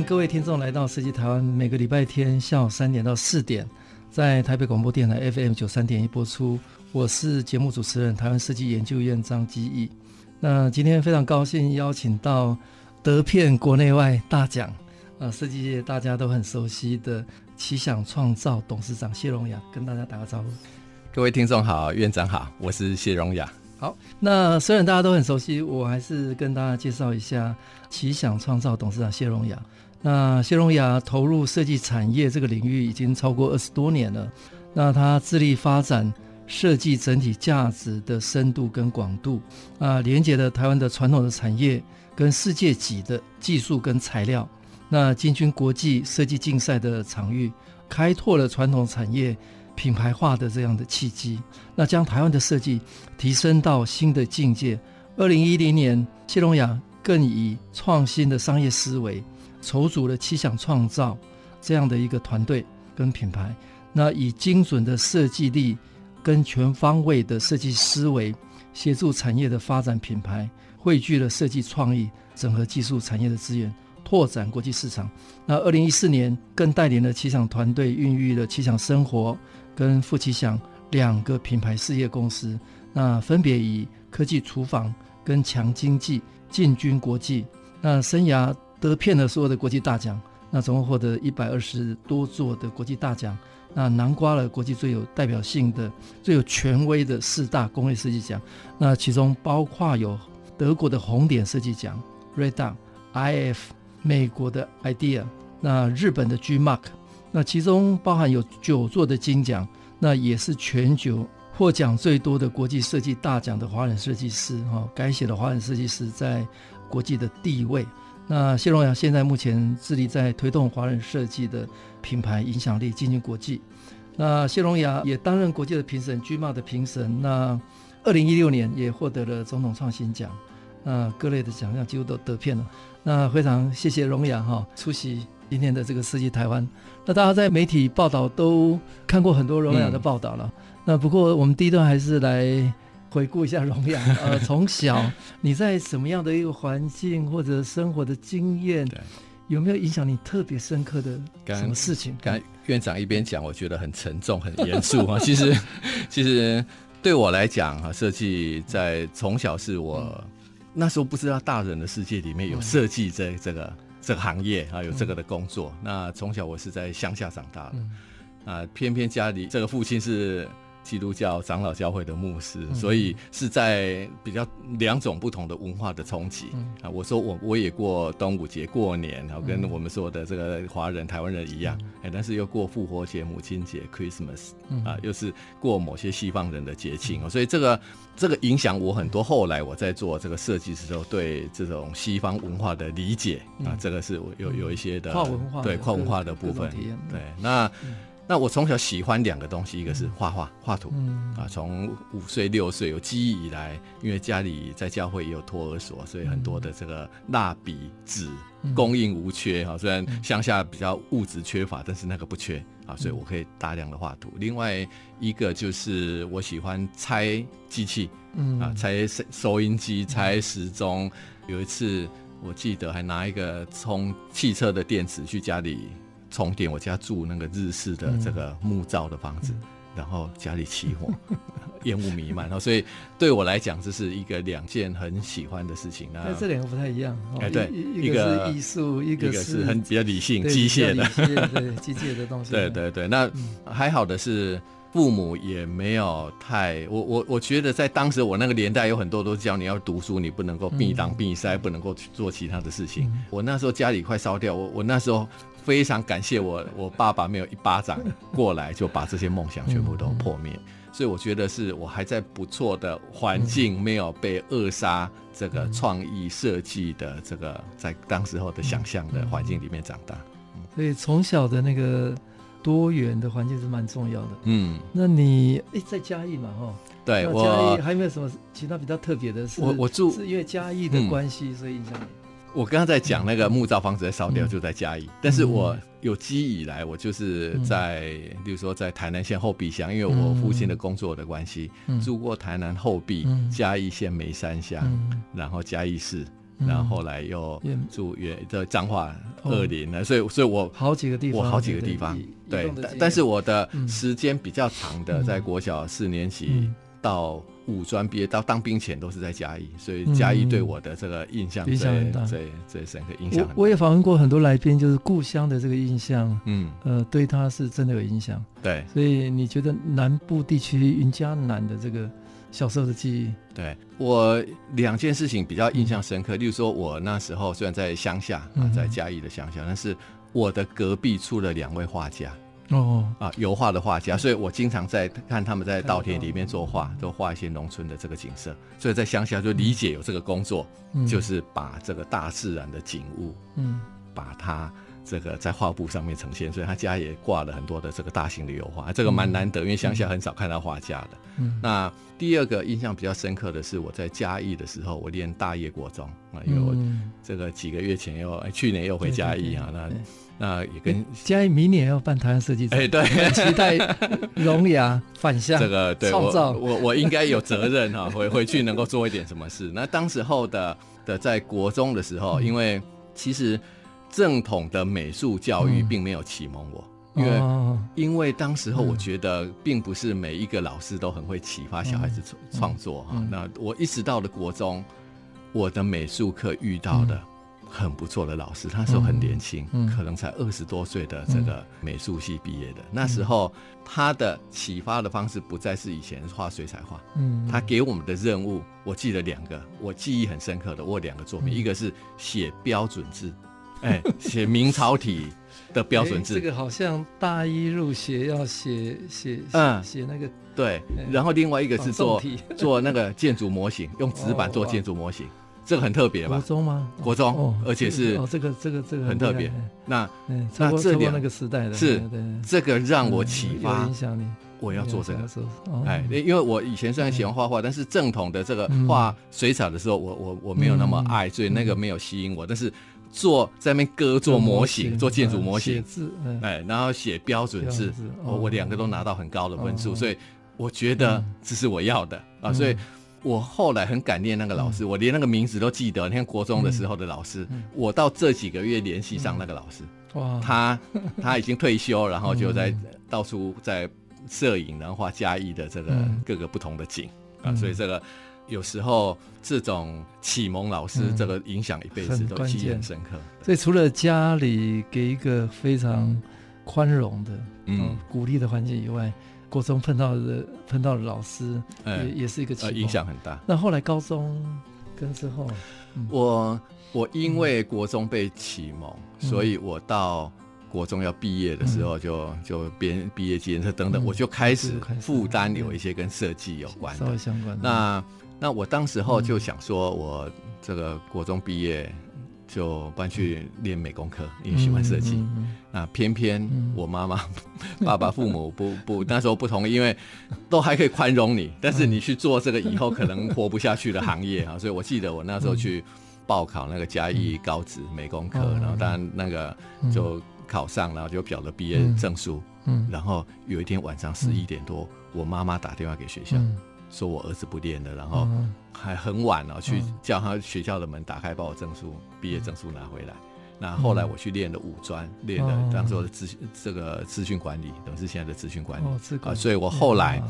迎各位听众来到设计台湾，每个礼拜天下午三点到四点，在台北广播电台 FM 九三点一播出。我是节目主持人，台湾设计研究院张基义。那今天非常高兴邀请到得片国内外大奖，呃，设计界大家都很熟悉的奇想创造董事长谢荣雅，跟大家打个招呼。各位听众好，院长好，我是谢荣雅。好，那虽然大家都很熟悉，我还是跟大家介绍一下奇想创造董事长谢荣亚。那谢荣雅投入设计产业这个领域已经超过二十多年了，那他致力发展。设计整体价值的深度跟广度啊，连接了台湾的传统的产业跟世界级的技术跟材料，那进军国际设计竞赛的场域，开拓了传统产业品牌化的这样的契机，那将台湾的设计提升到新的境界。二零一零年，谢荣雅更以创新的商业思维，筹组了七想创造这样的一个团队跟品牌，那以精准的设计力。跟全方位的设计思维，协助产业的发展品牌，汇聚了设计创意，整合技术产业的资源，拓展国际市场。那二零一四年，更带领了七想团队，孕育了七想生活跟富奇想两个品牌事业公司。那分别以科技厨房跟强经济进军国际。那生涯得遍了所有的国际大奖，那总共获得一百二十多座的国际大奖。那囊括了国际最有代表性的、最有权威的四大工业设计奖，那其中包括有德国的红点设计奖 （Red Dot）、IF、美国的 IDEA、那日本的 G Mark，那其中包含有九座的金奖，那也是全球获奖最多的国际设计大奖的华人设计师哈，改写的华人设计师在国际的地位。那谢荣亚现在目前致力在推动华人设计的品牌影响力进军国际。那谢荣亚也担任国际的评审，GMARK 的评审。那二零一六年也获得了总统创新奖。那各类的奖项几乎都得遍了。那非常谢谢荣亚哈出席今天的这个设计台湾。那大家在媒体报道都看过很多荣亚的报道了。嗯、那不过我们第一段还是来。回顾一下荣亚，呃，从小你在什么样的一个环境或者生活的经验，有没有影响你特别深刻的什么事情？刚院长一边讲，我觉得很沉重、很严肃啊。其实，其实对我来讲啊，设计在从小是我、嗯、那时候不知道大人的世界里面有设计这这个、嗯、这个行业啊，有这个的工作。嗯、那从小我是在乡下长大的，嗯、啊，偏偏家里这个父亲是。基督教长老教会的牧师，嗯、所以是在比较两种不同的文化的冲击、嗯、啊。我说我我也过端午节过年，然后跟我们说的这个华人、嗯、台湾人一样，哎、嗯，但是又过复活节、母亲节 （Christmas）、嗯、啊，又是过某些西方人的节庆、嗯、所以这个这个影响我很多。后来我在做这个设计的时候，对这种西方文化的理解、嗯、啊，这个是有有一些的跨文化对跨文化的部分。对，那。嗯那我从小喜欢两个东西，一个是画画、画图，嗯、啊，从五岁六岁有记忆以来，因为家里在教会也有托儿所，所以很多的这个蜡笔、纸供应无缺哈。虽然乡下比较物质缺乏，但是那个不缺啊，所以我可以大量的画图。另外一个就是我喜欢拆机器，啊，拆收音机、拆时钟。有一次我记得还拿一个充汽车的电池去家里。充电，我家住那个日式的这个木造的房子，嗯、然后家里起火，烟雾弥漫，然后所以对我来讲，这是一个两件很喜欢的事情。那这两个不太一样，哎，欸、对，一个是艺术，一个是很比较理性、机械的，对，机械的东西。对对对，那还好的是。父母也没有太我我我觉得在当时我那个年代有很多都教你要读书，你不能够闭当闭塞，不能够去做其他的事情。嗯、我那时候家里快烧掉，我我那时候非常感谢我我爸爸没有一巴掌过来就把这些梦想全部都破灭。所以我觉得是我还在不错的环境，没有被扼杀这个创意设计的这个在当时候的想象的环境里面长大。所以从小的那个多元的环境是蛮重要的。嗯，那你哎在嘉义嘛，哈？对，嘉义还有没有什么其他比较特别的事？我我住是因为嘉义的关系，所以影响你。我刚刚在讲那个木造房子在烧掉，就在嘉义。但是我有记忆以来，我就是在，例如说在台南县后壁乡，因为我父亲的工作的关系，住过台南后壁、嘉义县梅山乡，然后嘉义市，然后后来又住远在彰化二林了。所以，所以我好几个地方，我好几个地方。对，但但是我的时间比较长的，在国小四年级到。五专毕业到当兵前都是在嘉义，所以嘉义对我的这个印象最最最深刻，印象。我我也访问过很多来宾，就是故乡的这个印象，嗯，呃，对他是真的有影响。对，所以你觉得南部地区云嘉南的这个小时候的记忆？对，我两件事情比较印象深刻，例如说，我那时候虽然在乡下啊，在嘉义的乡下，但是我的隔壁住了两位画家。哦啊，油画的画家，所以我经常在看他们在稻田里面作画，都画一些农村的这个景色。所以在乡下就理解有这个工作，嗯、就是把这个大自然的景物，嗯，把它这个在画布上面呈现。所以他家也挂了很多的这个大型的油画，这个蛮难得，因为乡下很少看到画家的。嗯，那第二个印象比较深刻的是我在嘉义的时候，我念大业国中啊，因为我这个几个月前又去年又回嘉义啊，那。那也跟嘉义明年要办台湾设计展，哎，对，期待荣雅返乡，这个对创造，我我我应该有责任哈，回回去能够做一点什么事。那当时候的的在国中的时候，因为其实正统的美术教育并没有启蒙我，因为因为当时候我觉得并不是每一个老师都很会启发小孩子创作哈。那我一直到了国中，我的美术课遇到的。很不错的老师，他那时候很年轻，嗯。嗯、可能才二十多岁的这个美术系毕业的。嗯、那时候他的启发的方式不再是以前画水彩画，嗯，他给我们的任务，我记得两个，我记忆很深刻的，我有两个作品，嗯、一个是写标准字，哎，写明朝体的标准字，这个好像大一入学要写写，嗯，写那个对，然后另外一个是做做那个建筑模型，用纸板做建筑模型。这个很特别吧？国中吗？国中，而且是哦，这个这个这个很特别。那那这两那个时代的是这个让我启发，影响你。我要做这个，哎，因为我以前虽然喜欢画画，但是正统的这个画水彩的时候，我我我没有那么爱，所以那个没有吸引我。但是做在那边割做模型，做建筑模型，字，哎，然后写标准字，我我两个都拿到很高的分数，所以我觉得这是我要的啊，所以。我后来很感念那个老师，嗯、我连那个名字都记得。你看国中的时候的老师，嗯、我到这几个月联系上那个老师，嗯、哇，他他已经退休，然后就在到处在摄影，然后画嘉义的这个各个不同的景、嗯、啊，所以这个有时候这种启蒙老师，这个影响一辈子都记忆很深刻。所以除了家里给一个非常宽容的、嗯。鼓励的环境以外。国中碰到的碰到的老师也也是一个启蒙，影响很大。那后来高中跟之后，我我因为国中被启蒙，所以我到国中要毕业的时候，就就编毕业纪念册等等，我就开始负担有一些跟设计有关的相关的。那那我当时候就想说，我这个国中毕业。就搬去练美工科，因为喜欢设计。嗯嗯、那偏偏我妈妈、嗯、爸爸、父母不不那时候不同意，因为都还可以宽容你，但是你去做这个以后可能活不下去的行业啊。所以我记得我那时候去报考那个嘉义高职美工科，嗯、然后当然那个就考上，然后就表了毕业证书。嗯嗯、然后有一天晚上十一点多，我妈妈打电话给学校。嗯说我儿子不练了，然后还很晚了，去叫他学校的门打开，把我证书、毕业证书拿回来。那后来我去练了五专，练了当时的资这个资讯管理，等于是现在的资讯管理。啊。所以我后来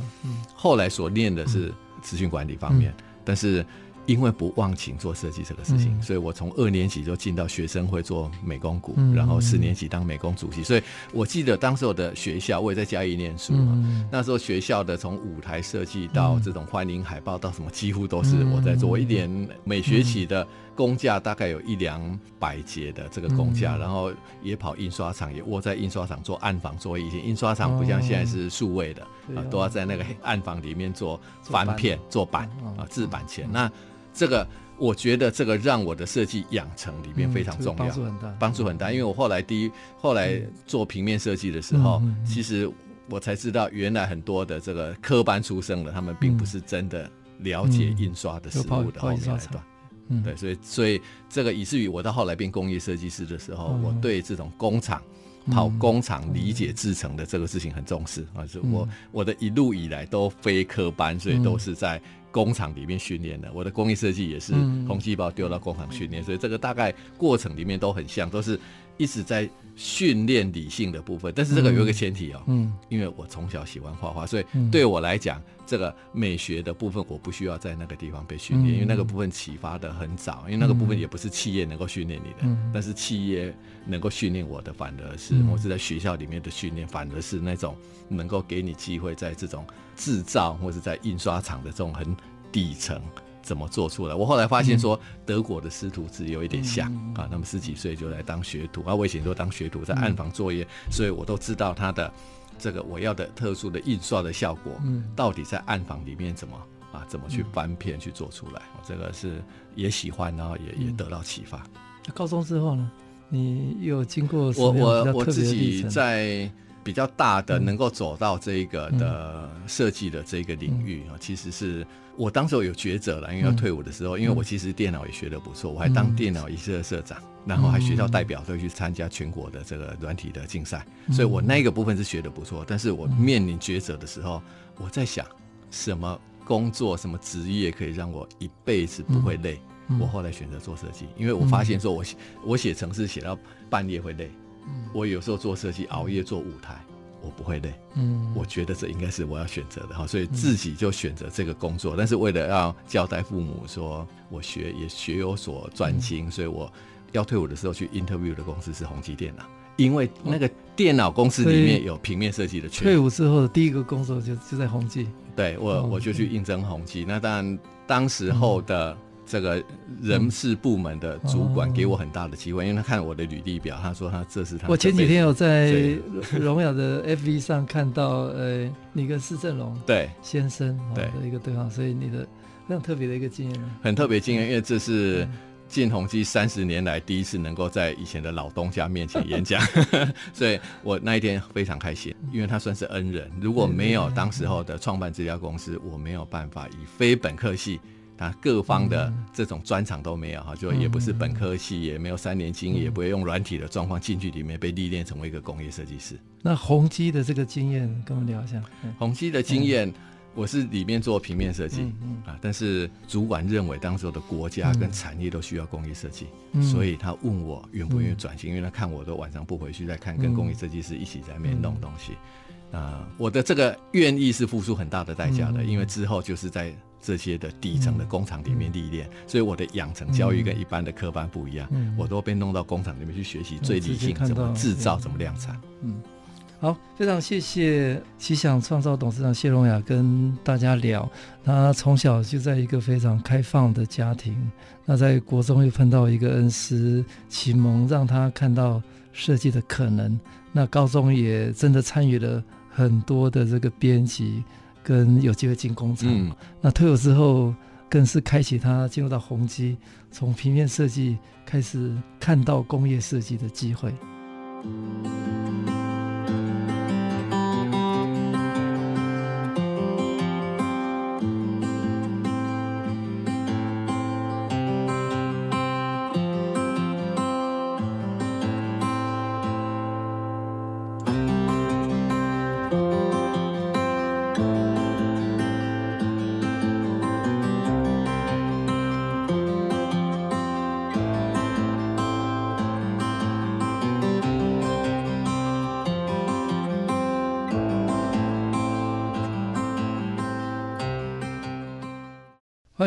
后来所练的是资讯管理方面，但是因为不忘情做设计这个事情，嗯、所以我从二年级就进到学生会做美工股，嗯、然后四年级当美工主席。所以我记得当时我的学校，我也在嘉义念书嘛。嗯、那时候学校的从舞台设计到这种欢迎海报到什么，几乎都是我在做。我一年每学期的工价大概有一两百节的这个工价，然后也跑印刷厂，也窝在印刷厂做暗房作业。以前印刷厂不像现在是数位的啊，都要在那个暗房里面做翻片、做版。啊、制版前那。这个我觉得这个让我的设计养成里面非常重要，帮助很大，帮助很大。因为我后来第一后来做平面设计的时候，其实我才知道原来很多的这个科班出身的，他们并不是真的了解印刷的实物的后面来段。对，所以所以这个以至于我到后来变工业设计师的时候，我对这种工厂跑工厂理解制成的这个事情很重视啊。是我我的一路以来都非科班，所以都是在。工厂里面训练的，我的工艺设计也是宏基把我丢到工厂训练，嗯、所以这个大概过程里面都很像，都是一直在训练理性的部分。但是这个有一个前提哦，嗯，因为我从小喜欢画画，所以对我来讲，这个美学的部分我不需要在那个地方被训练，因为那个部分启发的很早，因为那个部分也不是企业能够训练你的，但是企业能够训练我的，反而是我是在学校里面的训练，反而是那种能够给你机会在这种。制造或者在印刷厂的这种很底层怎么做出来？我后来发现说，德国的师徒制有一点像啊，那么十几岁就来当学徒啊，我以前都当学徒在暗房作业，所以我都知道他的这个我要的特殊的印刷的效果，到底在暗房里面怎么啊怎么去翻片去做出来？我这个是也喜欢，然后也也得到启发。高中之后呢，你有经过我我我自己在。比较大的能够走到这个的设计的这个领域啊，其实是我当时有抉择了，因为要退伍的时候，因为我其实电脑也学的不错，我还当电脑一社的社长，然后还学校代表队去参加全国的这个软体的竞赛，所以我那个部分是学的不错。但是我面临抉择的时候，我在想什么工作、什么职业可以让我一辈子不会累？我后来选择做设计，因为我发现说我写我写程式写到半夜会累。我有时候做设计，熬夜做舞台，我不会累。嗯，我觉得这应该是我要选择的哈，所以自己就选择这个工作。但是为了要交代父母，说我学也学有所专精，所以我要退伍的时候去 interview 的公司是宏基电脑，因为那个电脑公司里面有平面设计的缺。退伍之后的第一个工作就就在宏基，对我我就去应征宏基。那当然当时候的。这个人事部门的主管给我很大的机会，因为他看我的履历表，他说他这是他。我前几天有在荣耀的 FV 上看到，呃，你跟施正荣对先生对的一个对话，所以你的非常特别的一个经验，很特别经验，因为这是晋宏基三十年来第一次能够在以前的老东家面前演讲，所以我那一天非常开心，因为他算是恩人，如果没有当时候的创办这家公司，我没有办法以非本科系。啊，各方的这种专长都没有哈，就也不是本科系，也没有三年经验，也不会用软体的状况进去里面被历练成为一个工业设计师。那宏基的这个经验，跟我们聊一下。宏基的经验，我是里面做平面设计啊，但是主管认为当时的国家跟产业都需要工业设计，所以他问我愿不愿意转型，因为他看我都晚上不回去再看，跟工业设计师一起在那边弄东西。啊，我的这个愿意是付出很大的代价的，因为之后就是在。这些的底层的工厂里面历练，嗯、所以我的养成教育跟一般的科班不一样，嗯、我都被弄到工厂里面去学习最理性怎么制造、怎么量产。嗯，好，非常谢谢奇想创造董事长谢荣雅跟大家聊。他从小就在一个非常开放的家庭，那在国中又碰到一个恩师启蒙，让他看到设计的可能。那高中也真的参与了很多的这个编辑。跟有机会进工厂，嗯、那退伍之后更是开启他进入到宏基，从平面设计开始看到工业设计的机会。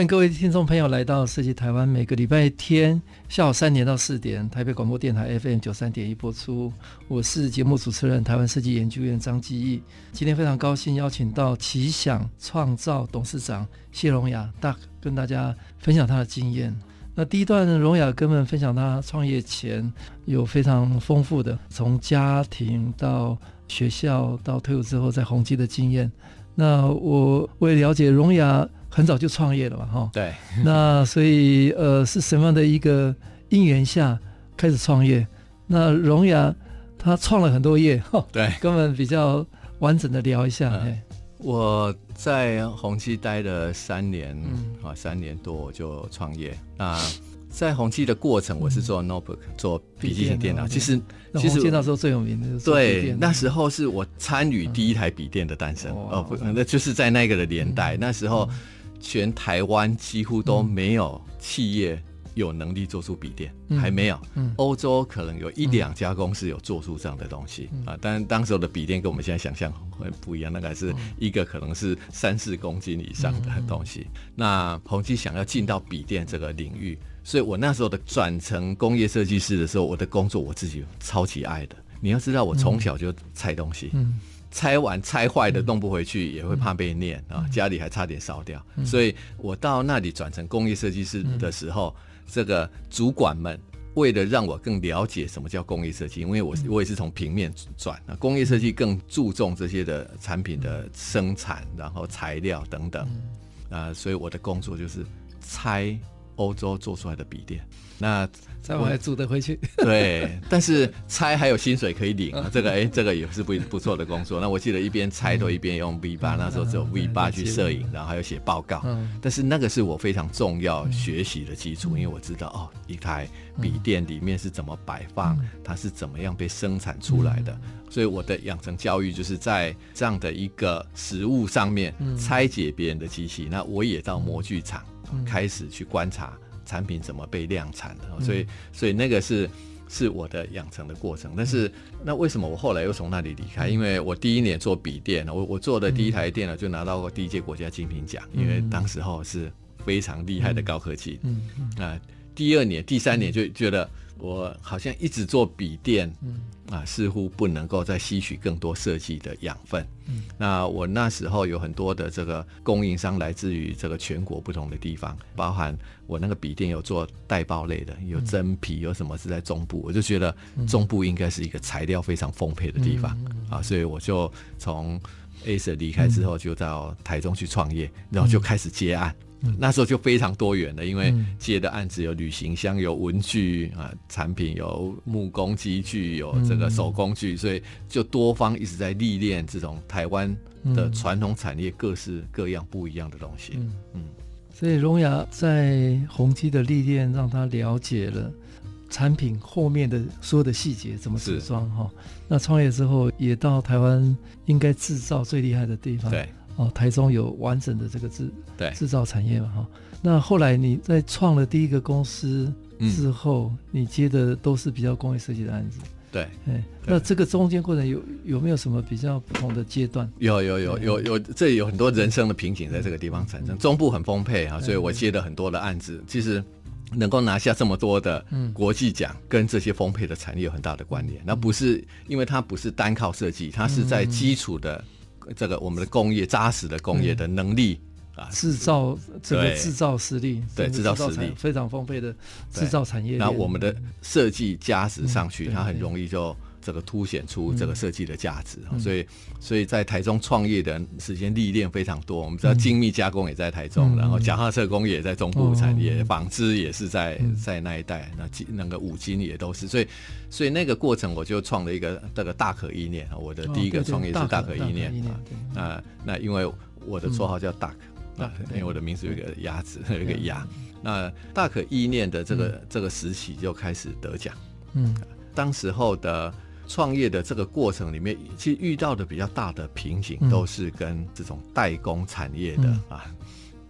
各位听众朋友来到设计台湾，每个礼拜天下午三点到四点，台北广播电台 FM 九三点一播出。我是节目主持人台湾设计研究院张基义。今天非常高兴邀请到奇想创造董事长谢荣雅大跟大家分享他的经验。那第一段，荣雅跟我们分享他创业前有非常丰富的从家庭到学校到退伍之后在宏基的经验。那我我也了解荣雅。很早就创业了嘛，哈。对。那所以呃，是什么样的一个因缘下开始创业？那荣雅他创了很多业，哈。对。跟我们比较完整的聊一下。嗯、我在宏基待了三年，啊、嗯，三年多我就创业。那在宏基的过程，我是做 notebook，、嗯、做笔记型电脑。其实其实那时候最有名的就是对，那时候是我参与第一台笔电的诞生。哦、嗯，不，那就是在那个的年代，嗯、那时候。全台湾几乎都没有企业有能力做出笔电，嗯、还没有。欧、嗯、洲可能有一两家公司有做出这样的东西、嗯、啊，但当时候的笔电跟我们现在想象会不一样，那个是一个可能是三四公斤以上的东西。嗯、那宏基想要进到笔电这个领域，所以我那时候的转成工业设计师的时候，我的工作我自己超级爱的。你要知道，我从小就拆东西。拆完拆坏的弄不回去，也会怕被念啊，家里还差点烧掉。所以我到那里转成工业设计师的时候，这个主管们为了让我更了解什么叫工业设计，因为我我也是从平面转，那工业设计更注重这些的产品的生产，然后材料等等。啊，所以我的工作就是拆欧洲做出来的笔电。那拆完还住得回去？对，但是拆还有薪水可以领，这个哎、欸，这个也是不不错的工作。那我记得一边拆都一边用 V 八，那时候只有 V 八去摄影，然后还有写报告。但是那个是我非常重要学习的基础，因为我知道哦，一台笔电里面是怎么摆放，它是怎么样被生产出来的。所以我的养成教育就是在这样的一个实物上面拆解别人的机器。那我也到模具厂开始去观察。产品怎么被量产的？所以，所以那个是是我的养成的过程。但是，那为什么我后来又从那里离开？因为我第一年做笔电，我我做的第一台电脑就拿到过第一届国家精品奖，因为当时候是非常厉害的高科技。嗯啊，第二年、第三年就觉得。我好像一直做笔电，嗯啊，似乎不能够再吸取更多设计的养分。嗯，那我那时候有很多的这个供应商来自于这个全国不同的地方，包含我那个笔电有做带包类的，有真皮，有什么是在中部，我就觉得中部应该是一个材料非常丰沛的地方啊，所以我就从 Acer 离开之后，就到台中去创业，然后就开始接案。那时候就非常多元了，因为接的案子有旅行箱、有文具啊产品、有木工机具、有这个手工具，所以就多方一直在历练这种台湾的传统产业各式各样不一样的东西。嗯，嗯，所以荣雅在宏基的历练，让他了解了产品后面的所有的细节怎么组装哈。那创业之后，也到台湾应该制造最厉害的地方。对。哦，台中有完整的这个制对制造产业嘛哈。那后来你在创了第一个公司之后，嗯、你接的都是比较工业设计的案子。对，哎，那这个中间过程有有没有什么比较不同的阶段？有有有有有，这里有很多人生的瓶颈在这个地方产生。中部很丰沛啊，所以我接了很多的案子，其实能够拿下这么多的国际奖，跟这些丰沛的产业有很大的关联。那不是因为它不是单靠设计，它是在基础的。这个我们的工业扎实的工业的能力啊，制造这个制造实力，对制造实力非常丰沛的制造产业。那我们的设计加持上去，它很容易就。这个凸显出这个设计的价值，嗯、所以所以在台中创业的时间历练非常多。我们知道精密加工也在台中，嗯、然后脚踏车工业也在中部产业，嗯、纺织也是在在那一带，那那个五金也都是。所以所以那个过程，我就创了一个这个大可意念。我的第一个创业是大可意念啊。那那因为我的绰号叫 Duck，啊，因为我的名字有一个鸭子，有一个鸭。那大可意念的这个、嗯、这个时期就开始得奖。嗯，当时候的。创业的这个过程里面，其实遇到的比较大的瓶颈，都是跟这种代工产业的、嗯、啊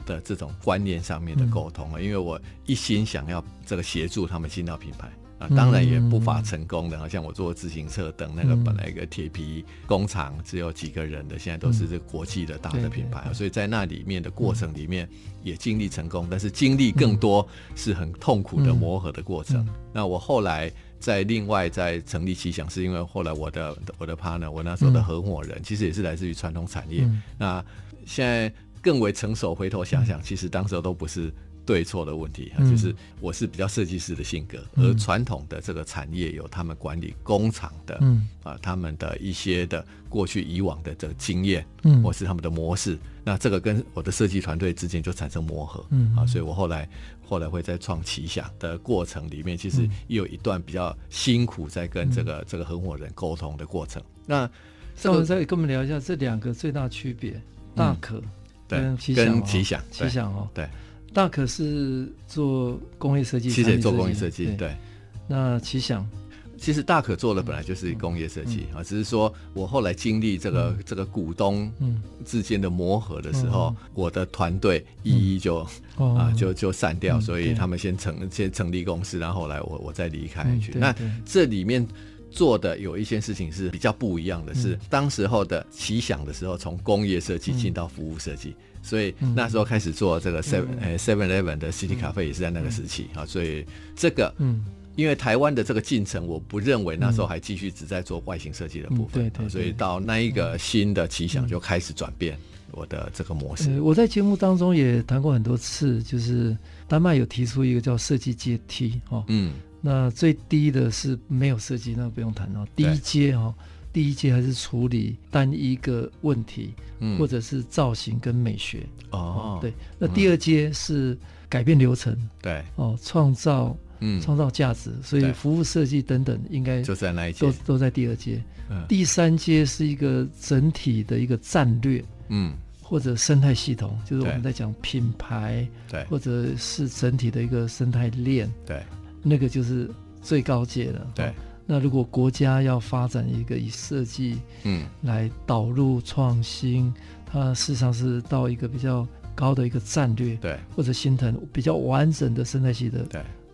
的这种观念上面的沟通啊。嗯、因为我一心想要这个协助他们进到品牌啊，当然也不乏成功的，好像我做自行车等那个本来一个铁皮工厂只有几个人的，现在都是这国际的大的品牌，所以在那里面的过程里面也经历成功，但是经历更多是很痛苦的磨合的过程。那我后来在另外在成立奇想，是因为后来我的我的 partner，我那时候的合伙人，其实也是来自于传统产业。那现在更为成熟，回头想想，其实当时都不是。对错的问题啊，就是我是比较设计师的性格，而传统的这个产业有他们管理工厂的，啊，他们的一些的过去以往的这个经验，或是他们的模式，那这个跟我的设计团队之间就产生磨合，嗯。啊，所以我后来后来会在创奇想的过程里面，其实也有一段比较辛苦在跟这个这个合伙人沟通的过程。那稍微再跟我们聊一下这两个最大区别，大可跟奇想，奇想哦，对。大可是做工业设计，其实也做工业设计。对，那奇想，其实大可做的本来就是工业设计啊，只是说我后来经历这个这个股东之间的磨合的时候，我的团队一一就啊就就散掉，所以他们先成先成立公司，然后后来我我再离开去。那这里面做的有一些事情是比较不一样的，是当时候的奇想的时候，从工业设计进到服务设计。所以那时候开始做这个 Seven 呃 Seven Eleven 的 City Cafe 也是在那个时期啊，所以这个嗯，因为台湾的这个进程，我不认为那时候还继续只在做外形设计的部分，对，所以到那一个新的奇想就开始转变我的这个模式。我在节目当中也谈过很多次，就是丹麦有提出一个叫设计阶梯哦，嗯，那最低的是没有设计，那不用谈哦，第一阶哦。第一阶还是处理单一个问题，嗯、或者是造型跟美学。哦，对。那第二阶是改变流程，对。哦，创造嗯。创造价值，所以服务设计等等应该就在那一阶，都都在第二阶。嗯、第三阶是一个整体的一个战略，嗯，或者生态系统，就是我们在讲品牌，对，或者是整体的一个生态链，对，那个就是最高阶了，对。那如果国家要发展一个以设计嗯。来导入创新，嗯、它事实上是到一个比较高的一个战略对，或者形成比较完整的生态系的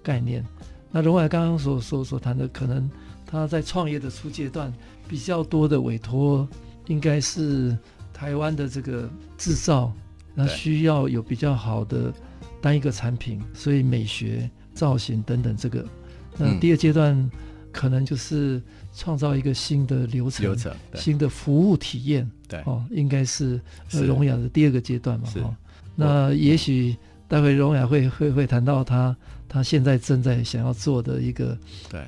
概念。那荣海刚刚所所所谈的，可能他在创业的初阶段比较多的委托，应该是台湾的这个制造，那需要有比较好的单一个产品，所以美学、造型等等这个。那第二阶段。嗯可能就是创造一个新的流程，流程新的服务体验，对哦，应该是荣雅的第二个阶段嘛，哈是。那也许待会荣雅会会会谈到他他现在正在想要做的一个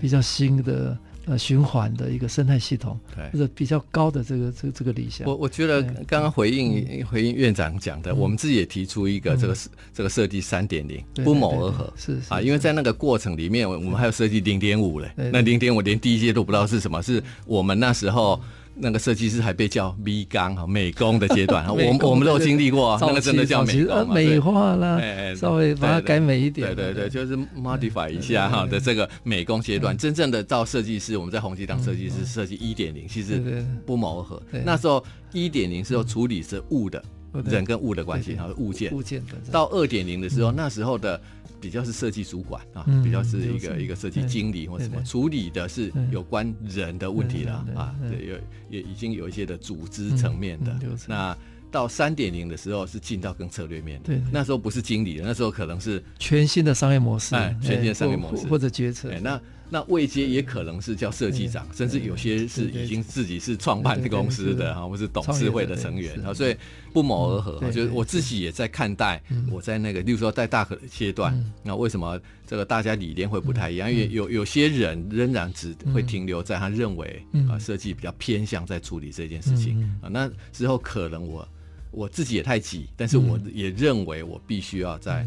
比较新的。呃，循环的一个生态系统，对，或者比较高的这个这个这个理想。我我觉得刚刚回应回应院长讲的，我们自己也提出一个这个这个设计三点零，不谋而合，是啊，因为在那个过程里面，我们还有设计零点五嘞，那零点五连第一阶都不知道是什么，是我们那时候。那个设计师还被叫 V 钢哈 美工的阶段，我我们都有经历过，那个真的叫美工，美化啦，稍微把它改美一点，对对对，就是 modify 一下哈的这个美工阶段。真正的到设计师，我们在宏基当设计师设计一点零，其实不谋而合。那时候一点零是要处理是物的人跟物的关系，然后物件。物件到二点零的时候，那时候的。比较是设计主管啊，比较是一个一个设计经理或什么处理的是有关人的问题了啊，对，有也已经有一些的组织层面的。那到三点零的时候是进到更策略面的，那时候不是经理了，那时候可能是全新的商业模式，哎全新的商业模式或者决策。那那位阶也可能是叫设计长，甚至有些是已经自己是创办公司的哈，或是董事会的成员啊，所以不谋而合。就是我自己也在看待，我在那个，例如说在大可阶段，那为什么这个大家理念会不太一样？因为有有些人仍然只会停留在他认为啊，设计比较偏向在处理这件事情啊。那之后可能我我自己也太急，但是我也认为我必须要在。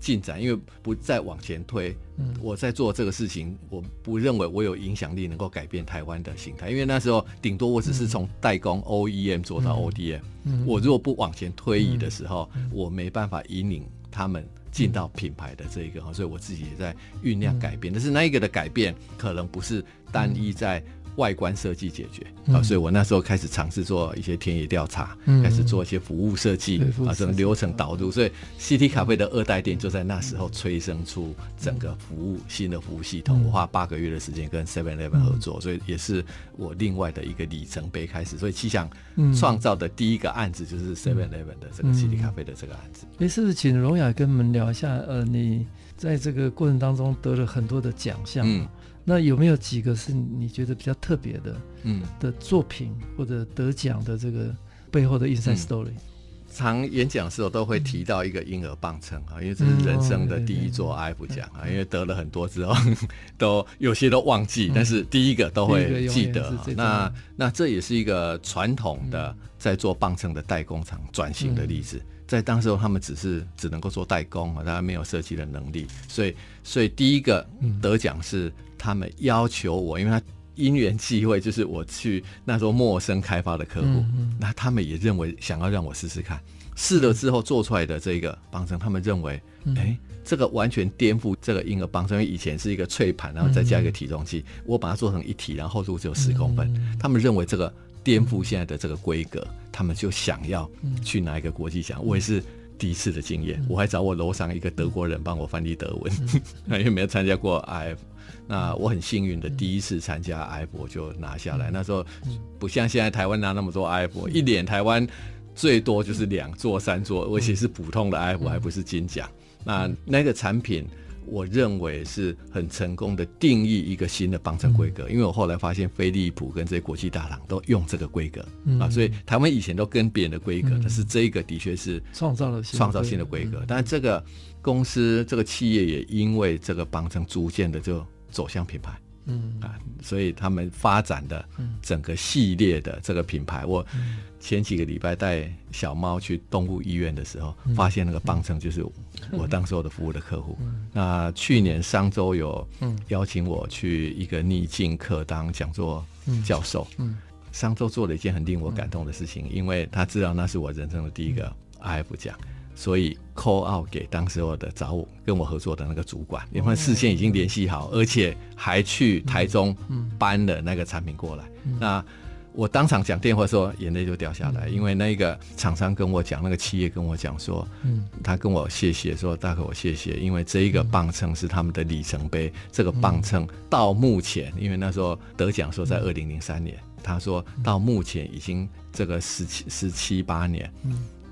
进展，因为不再往前推，嗯、我在做这个事情，我不认为我有影响力能够改变台湾的形态，因为那时候顶多我只是从代工 OEM 做到 ODM，嗯、我如果不往前推移的时候，嗯、我没办法引领他们进到品牌的这一个，所以我自己也在酝酿改变，嗯、但是那一个的改变可能不是单一在。外观设计解决啊、嗯，所以我那时候开始尝试做一些田野调查、嗯，开始做一些服务设计啊，整个流程导入，所以 City Cafe 的二代店就在那时候催生出整个服务、嗯、新的服务系统。嗯、我花八个月的时间跟 Seven Eleven 合作、嗯，所以也是我另外的一个里程碑开始。所以气象创造的第一个案子就是 Seven Eleven 的这个 City Cafe 的这个案子。哎、嗯，是不是请荣雅跟我们聊一下？呃，你在这个过程当中得了很多的奖项。嗯那有没有几个是你觉得比较特别的，嗯，的作品或者得奖的这个背后的 inside story？、嗯、常演讲的时候都会提到一个婴儿磅秤啊，因为这是人生的第一座 IF 奖啊，因为得了很多之后，都有些都忘记，但是第一个都会记得。那那这也是一个传统的在做磅秤的代工厂转型的例子。嗯在当时候，他们只是只能够做代工啊，他没有设计的能力，所以，所以第一个得奖是他们要求我，因为他因缘际会，就是我去那时候陌生开发的客户，那他们也认为想要让我试试看，试了之后做出来的这个磅秤，他们认为，哎，这个完全颠覆这个婴儿磅秤，因为以前是一个脆盘，然后再加一个体重计，我把它做成一体，然后厚度只有十公分，他们认为这个。颠覆现在的这个规格，他们就想要去拿一个国际奖。我也是第一次的经验，我还找我楼上一个德国人帮我翻译德文，因为没有参加过 IF。那我很幸运的第一次参加 IF 我就拿下来。那时候不像现在台湾拿那么多 i 博一年台湾最多就是两座、三座，而且是普通的 i 博还不是金奖。那那个产品。我认为是很成功的定义一个新的磅秤规格，因为我后来发现飞利浦跟这些国际大厂都用这个规格啊，所以台湾以前都跟别人的规格，但是这个的确是创造了创造新的规格。但是这个公司这个企业也因为这个磅秤逐渐的就走向品牌，嗯。啊，所以他们发展的整个系列的这个品牌，我。前几个礼拜带小猫去动物医院的时候，发现那个磅秤就是我当时候的服务的客户。那去年商周有邀请我去一个逆境课当讲座教授。商周做了一件很令我感动的事情，因为他知道那是我人生的第一个 IF 奖，所以 call out 给当时我的找我跟我合作的那个主管，因为事先已经联系好，而且还去台中搬了那个产品过来。那我当场讲电话的时候，眼泪就掉下来，因为那个厂商跟我讲，那个企业跟我讲说，嗯，他跟我谢谢，说大哥我谢谢，因为这一个磅秤是他们的里程碑。这个磅秤到目前，因为那时候得奖说在二零零三年，他说到目前已经这个十七十七八年，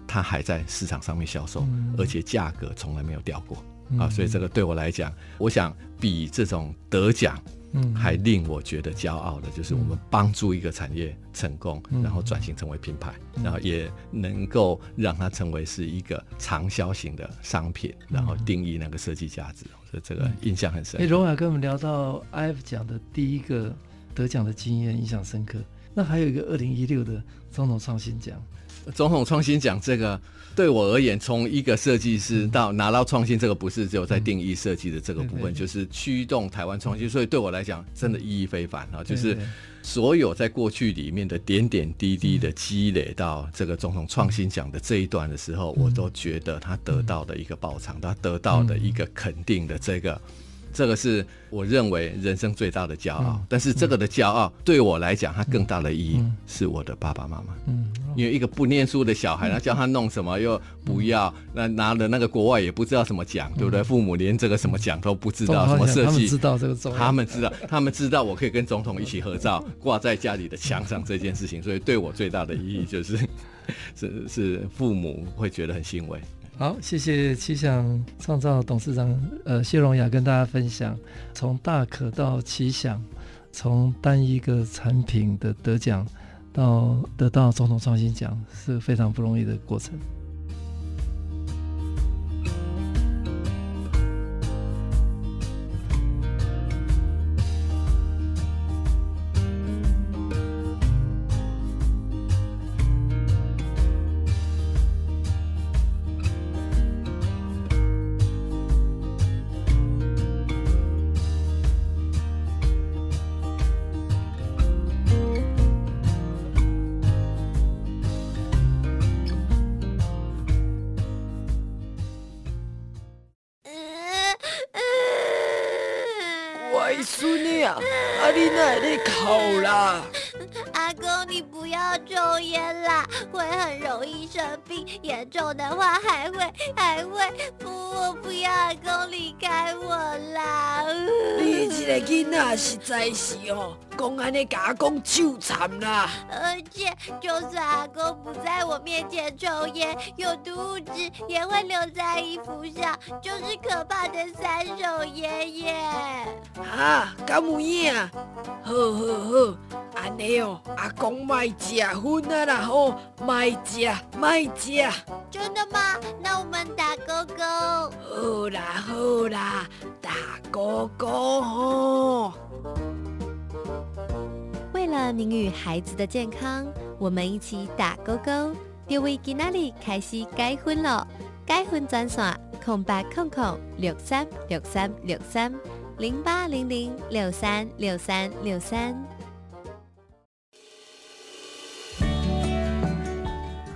嗯，他还在市场上面销售，而且价格从来没有掉过。啊，所以这个对我来讲，我想比这种得奖。嗯，还令我觉得骄傲的，就是我们帮助一个产业成功，嗯、然后转型成为品牌，嗯、然后也能够让它成为是一个长销型的商品，嗯、然后定义那个设计价值，所以这个印象很深。哎、嗯，荣雅跟我们聊到 IF 奖的第一个得奖的经验，印象深刻。那还有一个二零一六的总统创新奖，总统创新奖这个。对我而言，从一个设计师到拿到创新，这个不是只有在定义设计的这个部分，就是驱动台湾创新。所以对我来讲，真的意义非凡啊！就是所有在过去里面的点点滴滴的积累到这个总统创新奖的这一段的时候，我都觉得他得到的一个报偿，他得到的一个肯定的这个。这个是我认为人生最大的骄傲，嗯、但是这个的骄傲对我来讲，它更大的意义是我的爸爸妈妈。嗯，因为一个不念书的小孩，他叫他弄什么又不要，那拿了那个国外也不知道什么奖，对不对？父母连这个什么奖都不知道，什么设计，他们知道这个，他们知道，他们知道我可以跟总统一起合照，挂在家里的墙上这件事情，所以对我最大的意义就是，是是父母会觉得很欣慰。好，谢谢奇想创造董事长呃谢荣雅跟大家分享，从大可到奇想，从单一个产品的得奖到得到总统创新奖，是非常不容易的过程。会还会不，我不要阿公离开我啦。你这个囡仔实在是哦，讲安尼甲阿公羞惨啦。而且就算阿公不在我面前抽烟，有毒物质也会留在衣服上，就是可怕的三手爷爷。啊，敢有影？好好好，安尼哦，阿公卖食薰啊啦吼，卖食卖食。真的吗？那我们打勾勾。好啦好啦，打勾勾吼。为了您与孩子的健康，我们一起打勾勾。就为今仔日开始改婚了，改婚专线空八空空六三六三六三零八零零六三六三六三。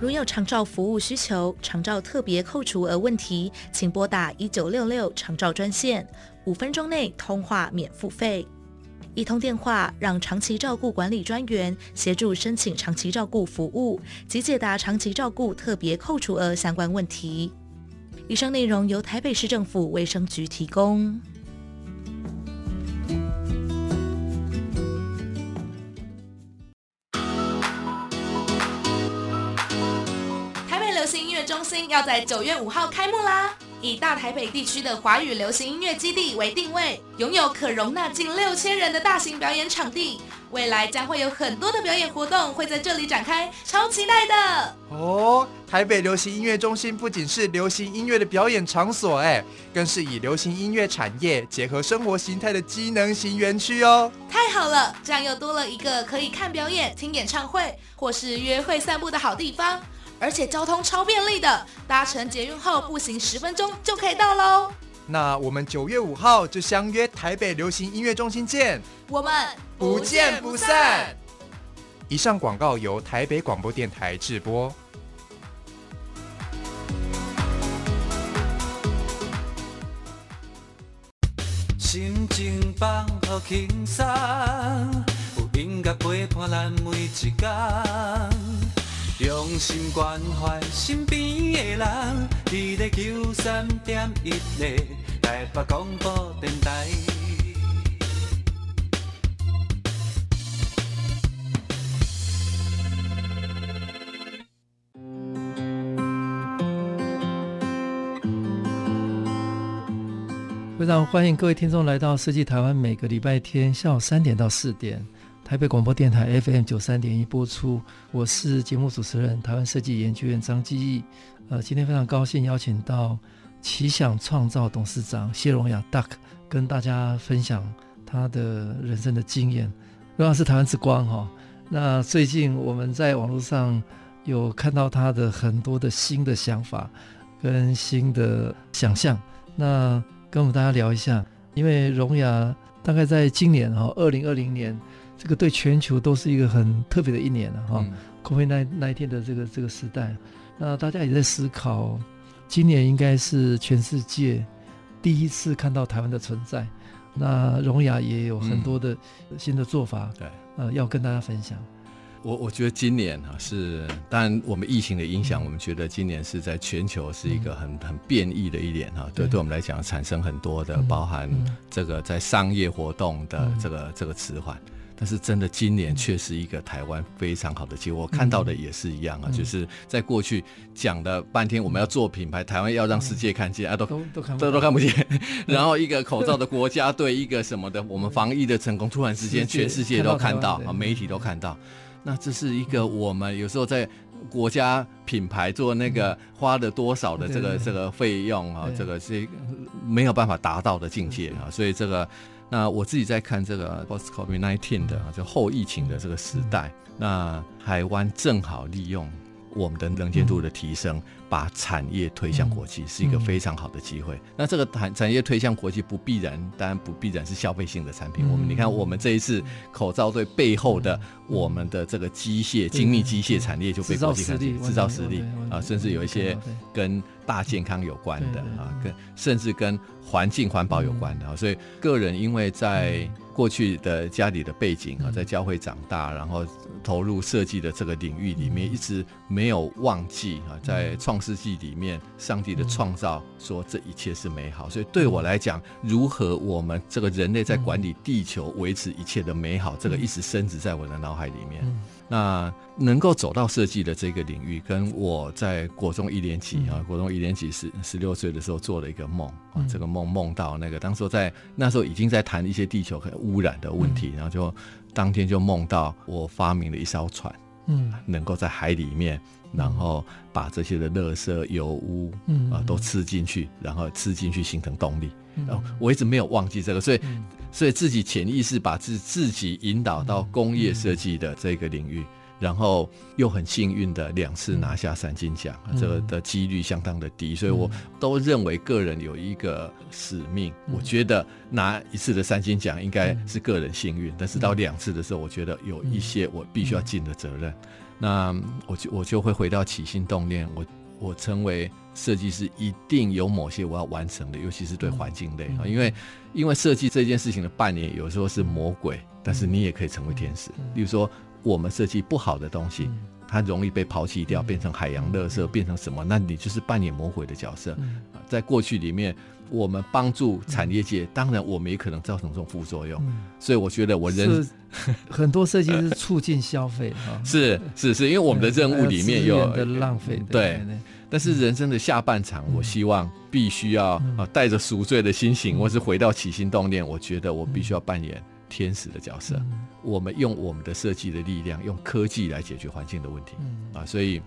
如有长照服务需求、长照特别扣除额问题，请拨打一九六六长照专线，五分钟内通话免付费。一通电话，让长期照顾管理专员协助申请长期照顾服务及解答长期照顾特别扣除额相关问题。以上内容由台北市政府卫生局提供。中心要在九月五号开幕啦！以大台北地区的华语流行音乐基地为定位，拥有可容纳近六千人的大型表演场地。未来将会有很多的表演活动会在这里展开，超期待的！哦，台北流行音乐中心不仅是流行音乐的表演场所，哎，更是以流行音乐产业结合生活形态的机能型园区哦。太好了，这样又多了一个可以看表演、听演唱会或是约会散步的好地方。而且交通超便利的，搭乘捷运后步行十分钟就可以到喽。那我们九月五号就相约台北流行音乐中心见，我们不见不散。以上广告由台北广播电台制播。心情放好轻松，有音乐陪伴咱每一天。用心关怀身边的人，你的九三点一的台北广播电台。非常欢迎各位听众来到设计台湾，每个礼拜天下午三点到四点。台北广播电台 FM 九三点一播出，我是节目主持人台湾设计研究院张基义。呃，今天非常高兴邀请到奇想创造董事长谢荣雅 Duck 跟大家分享他的人生的经验。荣雅是台湾之光哈、哦。那最近我们在网络上有看到他的很多的新的想法跟新的想象。那跟我们大家聊一下，因为荣雅大概在今年哈，二零二零年。这个对全球都是一个很特别的一年了哈，COVID-19 的这个这个时代，那大家也在思考，今年应该是全世界第一次看到台湾的存在，那荣雅也有很多的新的做法，对、嗯，呃，要跟大家分享。我我觉得今年啊是，当然我们疫情的影响，嗯、我们觉得今年是在全球是一个很很变异的一年哈，对，对。我们来讲产生很多的，包含这个在商业活动的这个、嗯、这个迟缓。但是真的，今年却是一个台湾非常好的机会。我看到的也是一样啊，就是在过去讲了半天，我们要做品牌，台湾要让世界看见啊，都都都看都看不见。然后一个口罩的国家队一个什么的，我们防疫的成功，突然之间全世界都看到啊，媒体都看到。那这是一个我们有时候在国家品牌做那个花了多少的这个这个费用啊，这个是没有办法达到的境界啊，所以这个。那我自己在看这个 post COVID nineteen 的就后疫情的这个时代，那台湾正好利用我们的能见度的提升，把产业推向国际，是一个非常好的机会。那这个产产业推向国际不必然，当然不必然是消费性的产品。我们你看，我们这一次口罩队背后的我们的这个机械精密机械产业就被国际看见，制造实力啊，甚至有一些跟大健康有关的啊，跟甚至跟环境环保有关的啊，所以个人因为在过去的家里的背景啊，在教会长大，然后投入设计的这个领域里面，一直没有忘记啊，在创世纪里面，上帝的创造说这一切是美好，所以对我来讲，如何我们这个人类在管理地球、维持一切的美好，这个一直深植在我的脑海里面。那能够走到设计的这个领域，跟我在国中一年级啊，国中一年级十十六岁的时候做了一个梦啊，这个梦梦到那个当时在那时候已经在谈一些地球很污染的问题，然后就当天就梦到我发明了一艘船，嗯，能够在海里面，然后把这些的垃圾油污啊都吃进去，然后吃进去形成动力。然后我一直没有忘记这个，所以。所以自己潜意识把自自己引导到工业设计的这个领域，然后又很幸运的两次拿下三金奖，这个的几率相当的低，所以我都认为个人有一个使命。我觉得拿一次的三金奖应该是个人幸运，但是到两次的时候，我觉得有一些我必须要尽的责任。那我就我就会回到起心动念，我我成为。设计师一定有某些我要完成的，尤其是对环境类啊，因为因为设计这件事情的扮演有时候是魔鬼，但是你也可以成为天使。例如说，我们设计不好的东西，它容易被抛弃掉，变成海洋垃圾，变成什么？那你就是扮演魔鬼的角色。在过去里面，我们帮助产业界，当然我们也可能造成这种副作用。所以我觉得我人很多设计师促进消费啊，是是是，因为我们的任务里面有的浪费，对。但是人生的下半场，我希望必须要啊带着赎罪的心情，或是回到起心动念。我觉得我必须要扮演天使的角色。我们用我们的设计的力量，用科技来解决环境的问题啊。所以，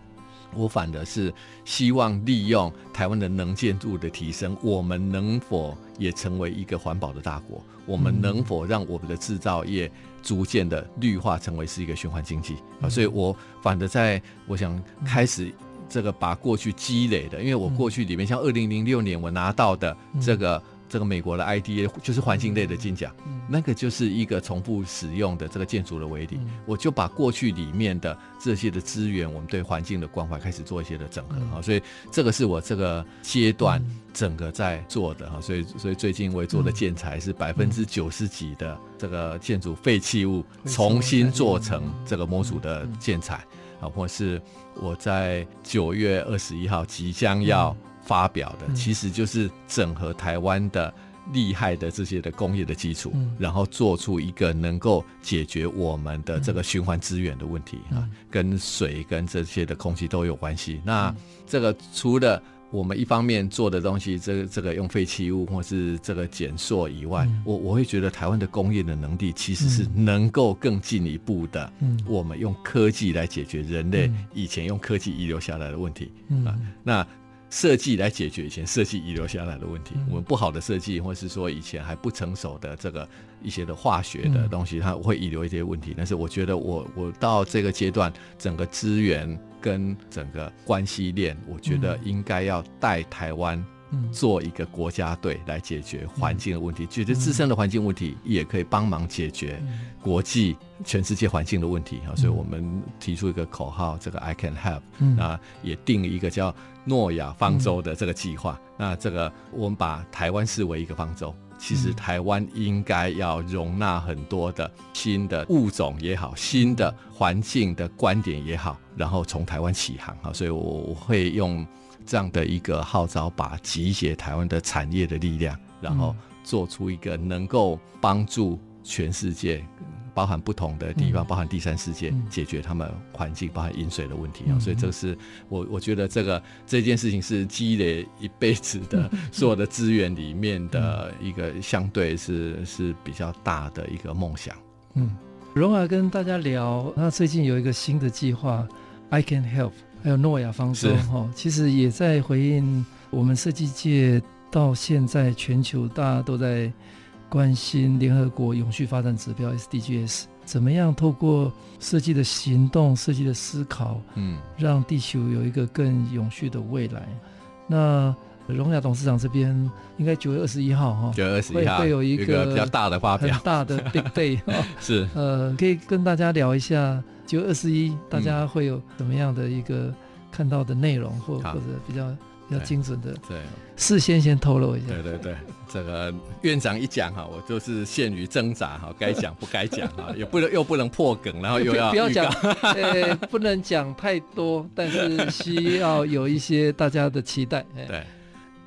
我反的是希望利用台湾的能见度的提升，我们能否也成为一个环保的大国？我们能否让我们的制造业逐渐的绿化，成为是一个循环经济啊？所以我反的在，我想开始。这个把过去积累的，因为我过去里面像二零零六年我拿到的这个、嗯、这个美国的 IDA 就是环境类的金奖，嗯、那个就是一个重复使用的这个建筑的为例，嗯、我就把过去里面的这些的资源，我们对环境的关怀开始做一些的整合啊，嗯、所以这个是我这个阶段整个在做的哈，所以所以最近我也做的建材是百分之九十几的这个建筑废弃物重新做。成这个模组的建材。啊，或是我在九月二十一号即将要发表的，嗯、其实就是整合台湾的厉害的这些的工业的基础，嗯、然后做出一个能够解决我们的这个循环资源的问题、嗯、啊，跟水跟这些的空气都有关系。那这个除了我们一方面做的东西，这个这个用废弃物或是这个减塑以外，嗯、我我会觉得台湾的工业的能力其实是能够更进一步的。嗯，我们用科技来解决人类以前用科技遗留下来的问题。嗯啊，那设计来解决以前设计遗留下来的问题。嗯、我们不好的设计，或是说以前还不成熟的这个一些的化学的东西，它会遗留一些问题。但是我觉得我我到这个阶段，整个资源。跟整个关系链，我觉得应该要带台湾做一个国家队来解决环境的问题，解决自身的环境问题，也可以帮忙解决国际全世界环境的问题啊。所以我们提出一个口号，这个 I can help，那也定一个叫诺亚方舟的这个计划。那这个我们把台湾视为一个方舟。其实台湾应该要容纳很多的新的物种也好，新的环境的观点也好，然后从台湾起航啊，所以我会用这样的一个号召，把集结台湾的产业的力量，然后做出一个能够帮助全世界。包含不同的地方，包含第三世界，解决他们环境，包含饮水的问题啊。所以这是我我觉得这个这件事情是积累一辈子的 所有的资源里面的一个相对是是比较大的一个梦想。嗯，荣华跟大家聊，那最近有一个新的计划，I Can Help，还有诺亚方舟哈，其实也在回应我们设计界到现在全球大家都在。关心联合国永续发展指标 SDGs 怎么样透过设计的行动、设计的思考，嗯，让地球有一个更永续的未来。那荣雅董事长这边应该九月二十一号哈，九月二十一号会有一个比较大的发表，很大的 big day 是。呃，可以跟大家聊一下九月二十一大家会有怎么样的一个看到的内容，或或者比较。要精准的，对，事先先透露一下。对对对，这个院长一讲哈，我就是陷于挣扎哈，该讲不该讲哈，也不能又不能破梗，然后又要不要讲，呃，不能讲太多，但是需要有一些大家的期待。对，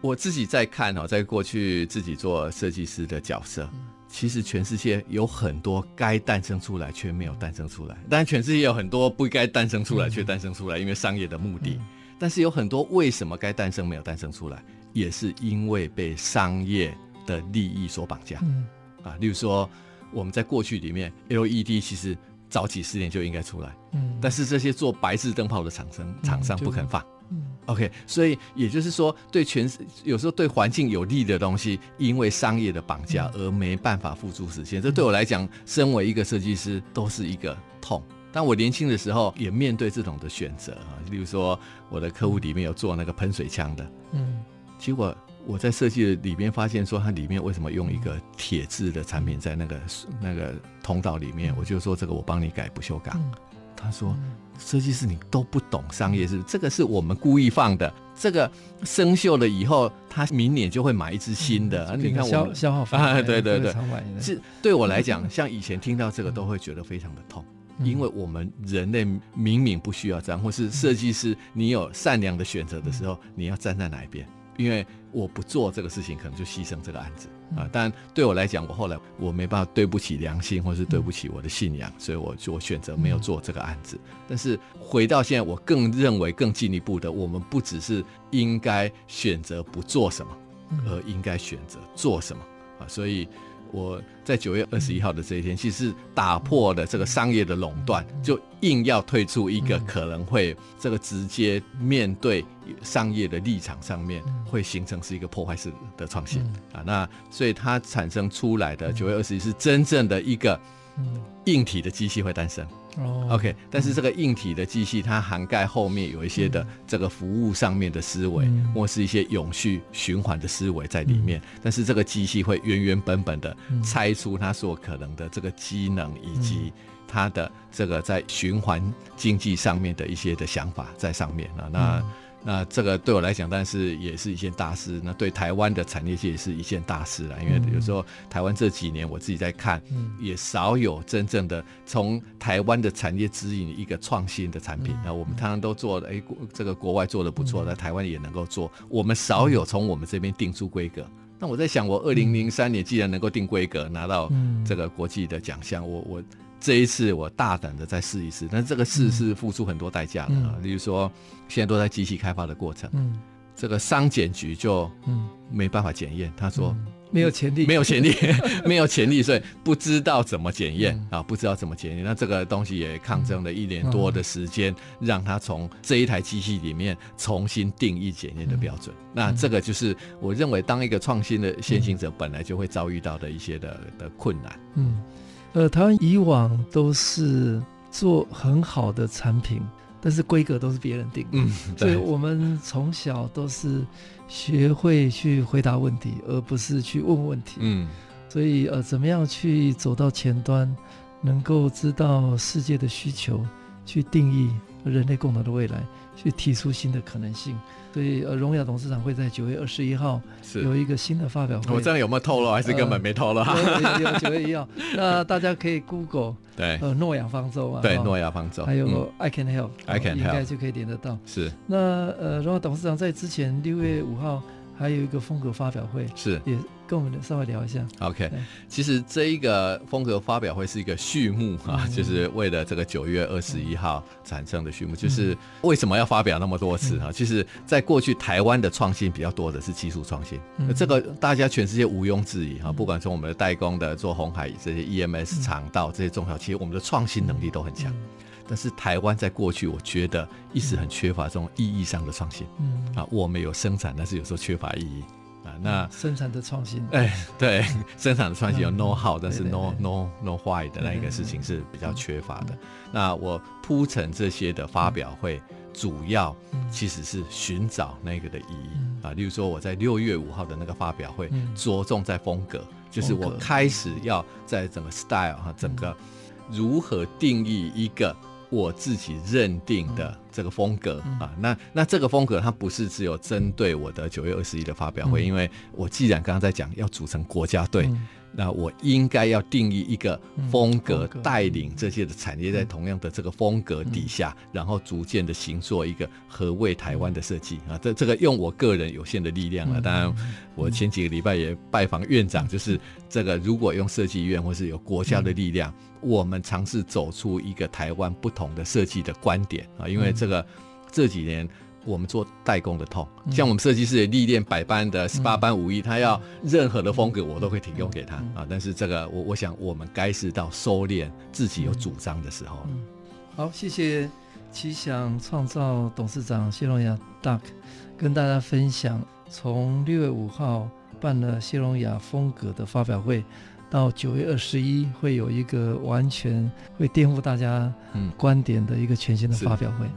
我自己在看哈，在过去自己做设计师的角色。其实全世界有很多该诞生出来却没有诞生出来，但全世界有很多不该诞生出来却诞生出来，因为商业的目的。但是有很多为什么该诞生没有诞生出来，也是因为被商业的利益所绑架。嗯啊，例如说我们在过去里面，LED 其实早几十年就应该出来，嗯但是这些做白炽灯泡的厂商厂商不肯放。嗯 OK，所以也就是说，对全有时候对环境有利的东西，因为商业的绑架而没办法付诸实现。这对我来讲，身为一个设计师，都是一个痛。但我年轻的时候也面对这种的选择啊，例如说我的客户里面有做那个喷水枪的，嗯，结果我在设计的里面发现说，它里面为什么用一个铁质的产品在那个那个通道里面？我就说这个我帮你改不锈钢。他说。设计师，你都不懂商业，是不是？这个是我们故意放的。这个生锈了以后，他明年就会买一支新的。嗯、你看我消消耗费啊，对对对，是对我来讲，像以前听到这个都会觉得非常的痛，嗯、因为我们人类明明不需要这样，或是设计师，你有善良的选择的时候，你要站在哪一边？因为我不做这个事情，可能就牺牲这个案子啊。但对我来讲，我后来我没办法对不起良心，或是对不起我的信仰，所以我就我选择没有做这个案子。但是回到现在，我更认为更进一步的，我们不只是应该选择不做什么，而应该选择做什么啊。所以。我在九月二十一号的这一天，其实打破了这个商业的垄断，就硬要退出一个可能会这个直接面对商业的立场上面会形成是一个破坏式的创新。啊。那所以它产生出来的九月二十一是真正的一个硬体的机器会诞生。OK，但是这个硬体的机器，它涵盖后面有一些的这个服务上面的思维，或是一些永续循环的思维在里面。但是这个机器会原原本本的拆出它所可能的这个机能，以及它的这个在循环经济上面的一些的想法在上面啊。那那这个对我来讲，但是也是一件大事。那对台湾的产业界也是一件大事了，因为有时候台湾这几年我自己在看，也少有真正的从台湾的产业指引一个创新的产品。那我们常常都做的，哎，这个国外做的不错，在台湾也能够做。我们少有从我们这边定出规格。那我在想，我二零零三年既然能够定规格，拿到这个国际的奖项，我我。这一次我大胆的再试一试，但这个试是付出很多代价的啊。例如说，现在都在机器开发的过程，这个商检局就没办法检验。他说没有潜力，没有潜力，没有潜力，所以不知道怎么检验啊，不知道怎么检验。那这个东西也抗争了一年多的时间，让他从这一台机器里面重新定义检验的标准。那这个就是我认为，当一个创新的先行者，本来就会遭遇到的一些的的困难。嗯。呃，台湾以往都是做很好的产品，但是规格都是别人定的，嗯，所以我们从小都是学会去回答问题，而不是去问问题，嗯，所以呃，怎么样去走到前端，能够知道世界的需求，去定义人类共同的未来，去提出新的可能性。所以，呃，荣雅董事长会在九月二十一号有一个新的发表会。我这样有没有透露，还是根本没透露？有九月一号，那大家可以 Google 对，呃，诺亚方舟啊，对，诺亚方舟，还有 I Can Help，I Can Help，应该就可以点得到。是。那呃，荣雅董事长在之前六月五号还有一个风格发表会，是也。跟我们稍微聊一下。OK，其实这一个风格发表会是一个序幕啊，就是为了这个九月二十一号产生的序幕。就是为什么要发表那么多次啊？其实，在过去台湾的创新比较多的是技术创新，这个大家全世界毋庸置疑哈。不管从我们的代工的做红海这些 EMS 厂到这些中小企业，我们的创新能力都很强。但是台湾在过去，我觉得一直很缺乏这种意义上的创新。啊，我们有生产，但是有时候缺乏意义。那生产的创新，哎，对，生产的创新有 know how，但是 know know know why 的那一个事情是比较缺乏的。那我铺陈这些的发表会，主要其实是寻找那个的意义啊。例如说，我在六月五号的那个发表会，着重在风格，就是我开始要在整个 style 哈，整个如何定义一个我自己认定的这个风格、嗯、啊。那那这个风格它不是只有针对我的九月二十一的发表会，嗯、因为我既然刚刚在讲要组成国家队。嗯那我应该要定义一个风格，带领这些的产业在同样的这个风格底下，然后逐渐的行做一个何谓台湾的设计啊。这这个用我个人有限的力量了。当然，我前几个礼拜也拜访院长，就是这个如果用设计院或是有国家的力量，我们尝试走出一个台湾不同的设计的观点啊。因为这个这几年。我们做代工的痛，像我们设计师也历练百般的十八般武艺，他要任何的风格，我都会提供给他。啊。但是这个，我我想，我们该是到收敛自己有主张的时候。好，谢谢奇想创造董事长谢龙雅 Duck 跟大家分享，从六月五号办了谢龙雅风格的发表会，到九月二十一会有一个完全会颠覆大家观点的一个全新的发表会。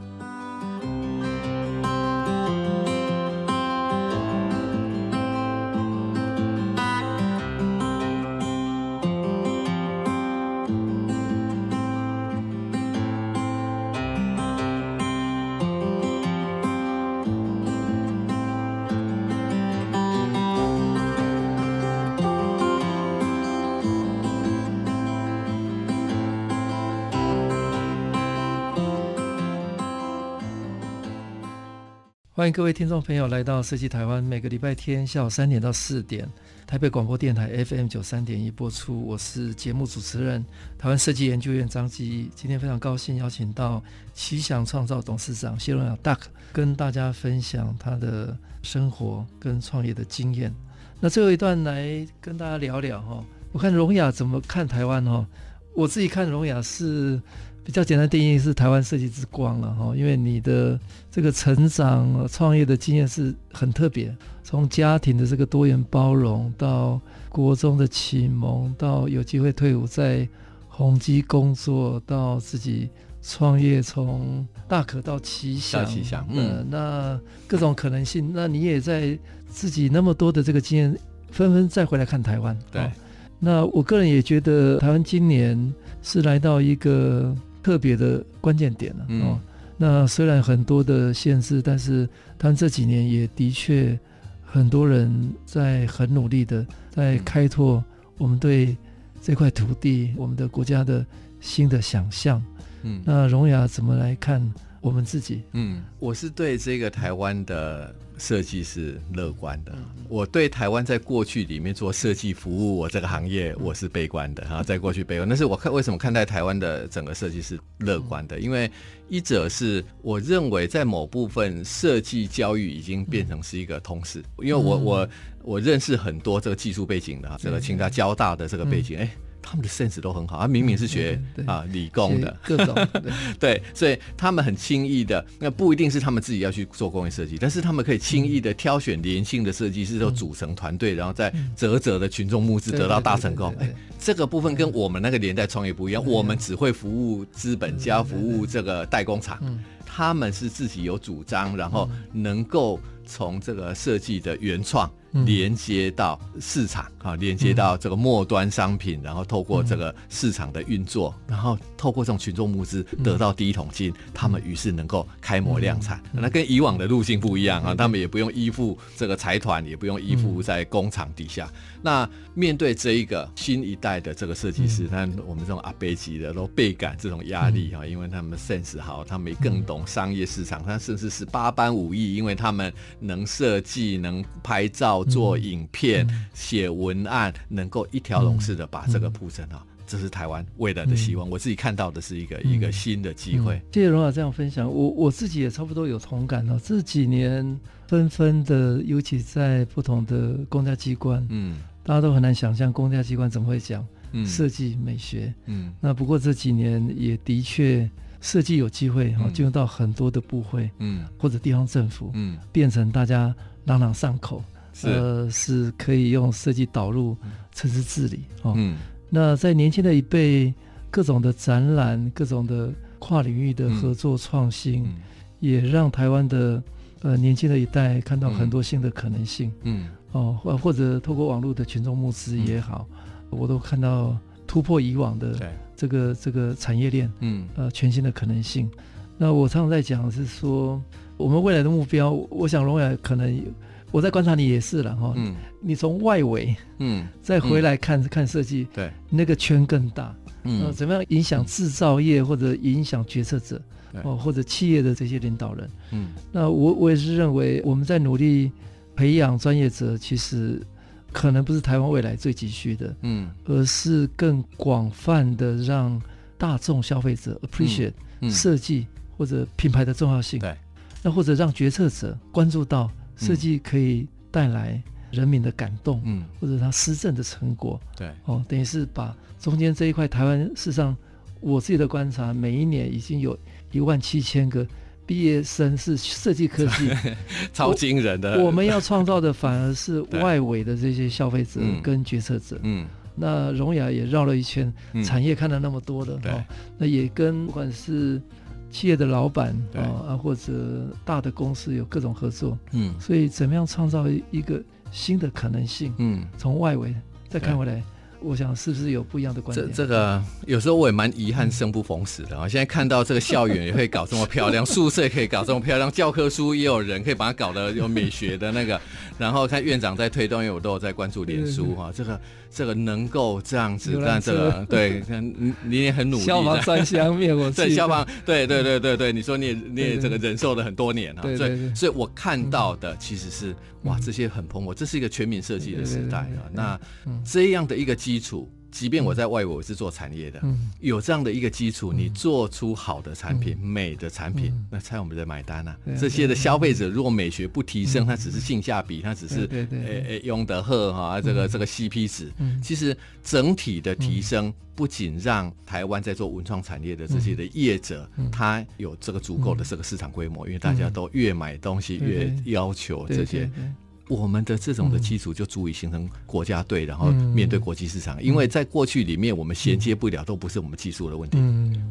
欢迎各位听众朋友来到设计台湾，每个礼拜天下午三点到四点，台北广播电台 FM 九三点一播出。我是节目主持人台湾设计研究院张基。今天非常高兴邀请到奇想创造董事长谢龙雅 Duck 跟大家分享他的生活跟创业的经验。那最后一段来跟大家聊聊哈，我看龙雅怎么看台湾哈？我自己看龙雅是。比较简单定义是台湾设计之光了哈，因为你的这个成长创业的经验是很特别，从家庭的这个多元包容到国中的启蒙，到有机会退伍在宏基工作，到自己创业从大可到奇想，奇想，嗯、呃，那各种可能性，那你也在自己那么多的这个经验，纷纷再回来看台湾，对，那我个人也觉得台湾今年是来到一个。特别的关键点了、嗯、哦。那虽然很多的限制，但是他们这几年也的确很多人在很努力的在开拓我们对这块土地、我们的国家的新的想象。嗯，那荣雅怎么来看我们自己？嗯，我是对这个台湾的。设计是乐观的，我对台湾在过去里面做设计服务，我这个行业我是悲观的哈，在过去悲观，但是我看为什么看待台湾的整个设计是乐观的？因为一者是我认为在某部分设计教育已经变成是一个通识，因为我我我认识很多这个技术背景的，这个清大、交大的这个背景，哎。他们的 sense 都很好，他明明是学啊理工的，各种 对，所以他们很轻易的，那不一定是他们自己要去做工业设计，但是他们可以轻易的挑选年轻的设计师，都组成团队，然后在啧啧的群众募资得到大成功。哎，这个部分跟我们那个年代创业不一样，我们只会服务资本家，服务这个代工厂，他们是自己有主张，然后能够从这个设计的原创。连接到市场啊，连接到这个末端商品，然后透过这个市场的运作，然后透过这种群众募资得到第一桶金，他们于是能够开模量产。那跟以往的路径不一样啊，他们也不用依附这个财团，也不用依附在工厂底下。那面对这一个新一代的这个设计师，那我们这种阿贝级的都倍感这种压力啊，因为他们 sense 好，他们也更懂商业市场，他甚至是八般武艺，因为他们能设计，能拍照。做影片、写文案，能够一条龙式的把这个铺成啊，这是台湾未来的希望。我自己看到的是一个一个新的机会。谢谢荣老这样分享，我我自己也差不多有同感哦。这几年纷纷的，尤其在不同的公家机关，嗯，大家都很难想象公家机关怎么会讲设计美学，嗯，那不过这几年也的确设计有机会哈进入到很多的部会，嗯，或者地方政府，嗯，变成大家朗朗上口。是。呃，是可以用设计导入城市治理哦。嗯，那在年轻的一辈，各种的展览，各种的跨领域的合作创新，嗯、也让台湾的呃年轻的一代看到很多新的可能性。嗯，哦，或或者透过网络的群众募资也好，嗯、我都看到突破以往的对。这个这个产业链，嗯。呃，全新的可能性。那我常常在讲是说，我们未来的目标，我想荣雅可能我在观察你也是了哈，嗯。你从外围嗯，再回来看、看设计，对，那个圈更大，呃，嗯怎么样影响制造业或者影响决策者对。哦，或者企业的这些领导人？嗯。那我我也是认为我们在努力培养专业者，其实可能不是台湾未来最急需的，嗯。而是更广泛的让大众消费者 appreciate 嗯，设计或者品牌的重要性。对，那或者让决策者关注到设计可以带来人民的感动，嗯。或者他施政的成果。对，哦，等于是把中间这一块台湾，事实上我自己的观察，每一年已经有一万七千个毕业生是设计科技。超惊人的，我们要创造的反而是外围的这些消费者嗯。跟决策者。嗯。那荣雅也绕了一圈，嗯。产业看了那么多了，对。哦，那也跟不管是企业的老板啊，或者大的公司有各种合作，嗯所以怎么样创造一个新的可能性？嗯。从外围再看回来，我想是不是有不一样的观点？这这个有时候我也蛮遗憾，生不逢时的啊！现在看到这个校园也会搞这么漂亮，宿舍也可以搞这么漂亮，教科书也有人可以把它搞得有美学的那个，然后看院长在推动，因为我都有 在关注脸书哈，这个这个能够这样子，但这个对，看你你也很努力，消防专枪灭火器，对消防，对对对对对，你说你也你也这个忍受了很多年啊，所以所以我看到的其实是哇，这些很蓬勃，这是一个全民设计的时代啊，那这样的一个基础。即便我在外围，我是做产业的，嗯、有这样的一个基础，你做出好的产品、嗯、美的产品，嗯、那才有我们的买单啊。啊这些的消费者如果美学不提升，它只是性价比，它只是对对诶诶用得赫哈，这个这个 CP 值，嗯、其实整体的提升不仅让台湾在做文创产业的这些的业者，他有这个足够的这个市场规模，因为大家都越买东西越要求这些。我们的这种的基础就足以形成国家队，然后面对国际市场。因为在过去里面，我们衔接不了，都不是我们技术的问题。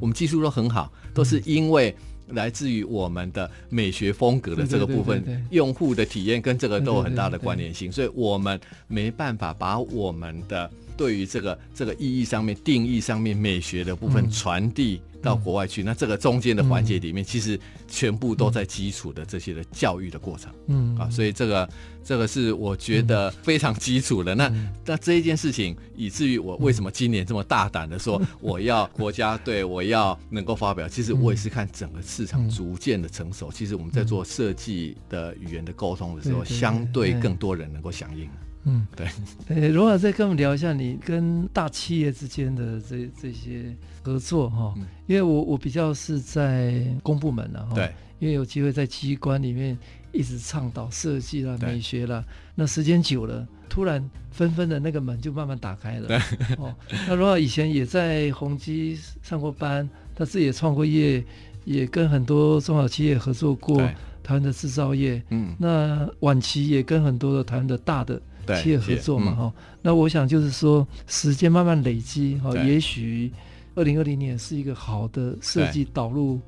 我们技术都很好，都是因为来自于我们的美学风格的这个部分，用户的体验跟这个都有很大的关联性，所以我们没办法把我们的对于这个这个意义上面、定义上面美学的部分传递到国外去。那这个中间的环节里面，其实全部都在基础的这些的教育的过程。嗯啊，所以这个。这个是我觉得非常基础的。那那这一件事情，以至于我为什么今年这么大胆的说我要国家队，我要能够发表？其实我也是看整个市场逐渐的成熟。其实我们在做设计的语言的沟通的时候，相对更多人能够响应。嗯，对。呃，罗老再跟我们聊一下你跟大企业之间的这这些合作哈，因为我我比较是在公部门了哈，对，因为有机会在机关里面。一直倡导设计啦、美学啦，那时间久了，突然纷纷的那个门就慢慢打开了。对哦，那罗老以前也在宏基上过班，他自己也创过业，也跟很多中小企业合作过台湾的制造业。嗯，那晚期也跟很多的台湾的大的企业合作嘛。哈、嗯，那我想就是说，时间慢慢累积，哈，也许二零二零年是一个好的设计导入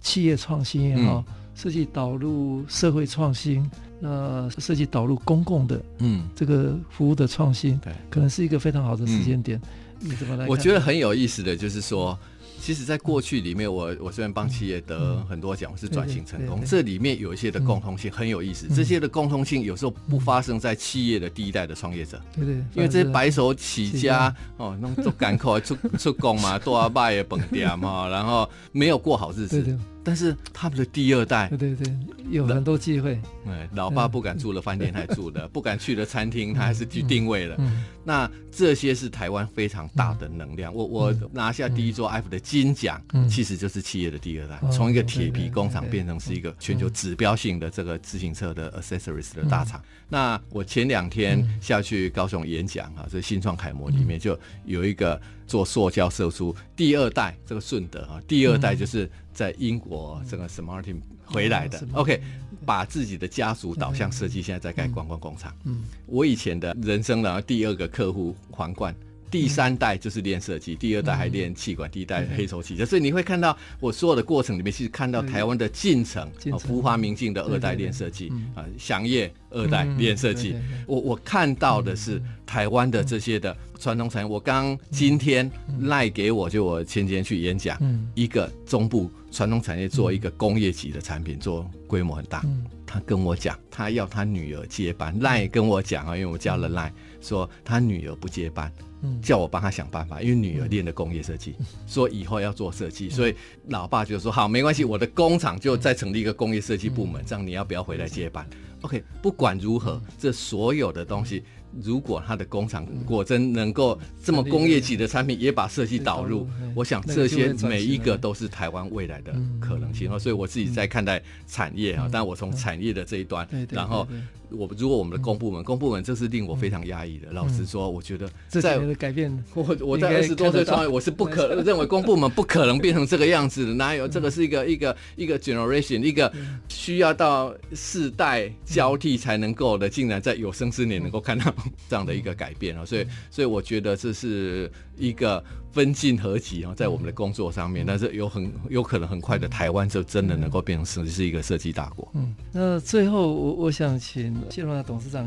企业创新也好。设计导入社会创新，那设计导入公共的，嗯，这个服务的创新，对，可能是一个非常好的时间点。嗯、你怎么来？我觉得很有意思的就是说，其实，在过去里面，我我虽然帮企业得很多奖，我是转型成功，这里面有一些的共通性很有意思。这些的共通性有时候不发生在企业的第一代的创业者，对对，因为这些白手起家哦，那种赶快出出工嘛，多阿爸也本店嘛，然后没有过好日子。但是他们的第二代，对对对，有很多机会。哎，老爸不敢住的饭店还住的，不敢去的餐厅他还是去定位了。那这些是台湾非常大的能量。我我拿下第一座 F 的金奖，其实就是企业的第二代，从一个铁皮工厂变成是一个全球指标性的这个自行车的 accessories 的大厂。那我前两天下去高雄演讲啊，这新创楷模里面就有一个做塑胶射出第二代，这个顺德啊，第二代就是。在英国这个 Smarting 回来的，OK，把自己的家族导向设计，现在在盖观光工厂。嗯，我以前的人生的第二个客户皇冠，第三代就是练设计，第二代还练气管，第一代黑手气。所以你会看到我所有的过程里面，其实看到台湾的进程，浮华明镜的二代练设计啊，祥业二代练设计。我我看到的是台湾的这些的传统产业。我刚今天赖给我，就我前几天去演讲，一个中部传统产业做一个工业级的产品，做规模很大。他跟我讲，他要他女儿接班。赖跟我讲啊，因为我加了赖，说他女儿不接班。叫我帮他想办法，因为女儿练的工业设计，说以后要做设计，所以老爸就说好，没关系，我的工厂就再成立一个工业设计部门，这样你要不要回来接班？OK，不管如何，这所有的东西。如果他的工厂果真能够这么工业级的产品，也把设计导入，我想这些每一个都是台湾未来的可能性。所以我自己在看待产业啊，但我从产业的这一端，然后我如果我们的公部门，公部门这是令我非常压抑的。老实说，我觉得在改变，我我在二十多岁创业，我是不可认为公部门不可能变成这个样子的。哪有这个是一个一个一个 generation，一个需要到世代交替才能够的，竟然在有生之年能够看到。这样的一个改变啊，所以所以我觉得这是一个分进合集啊，在我们的工作上面，但是有很有可能很快的，台湾就真的能够变成是是一个设计大国。嗯，那最后我我想请谢荣雅董事长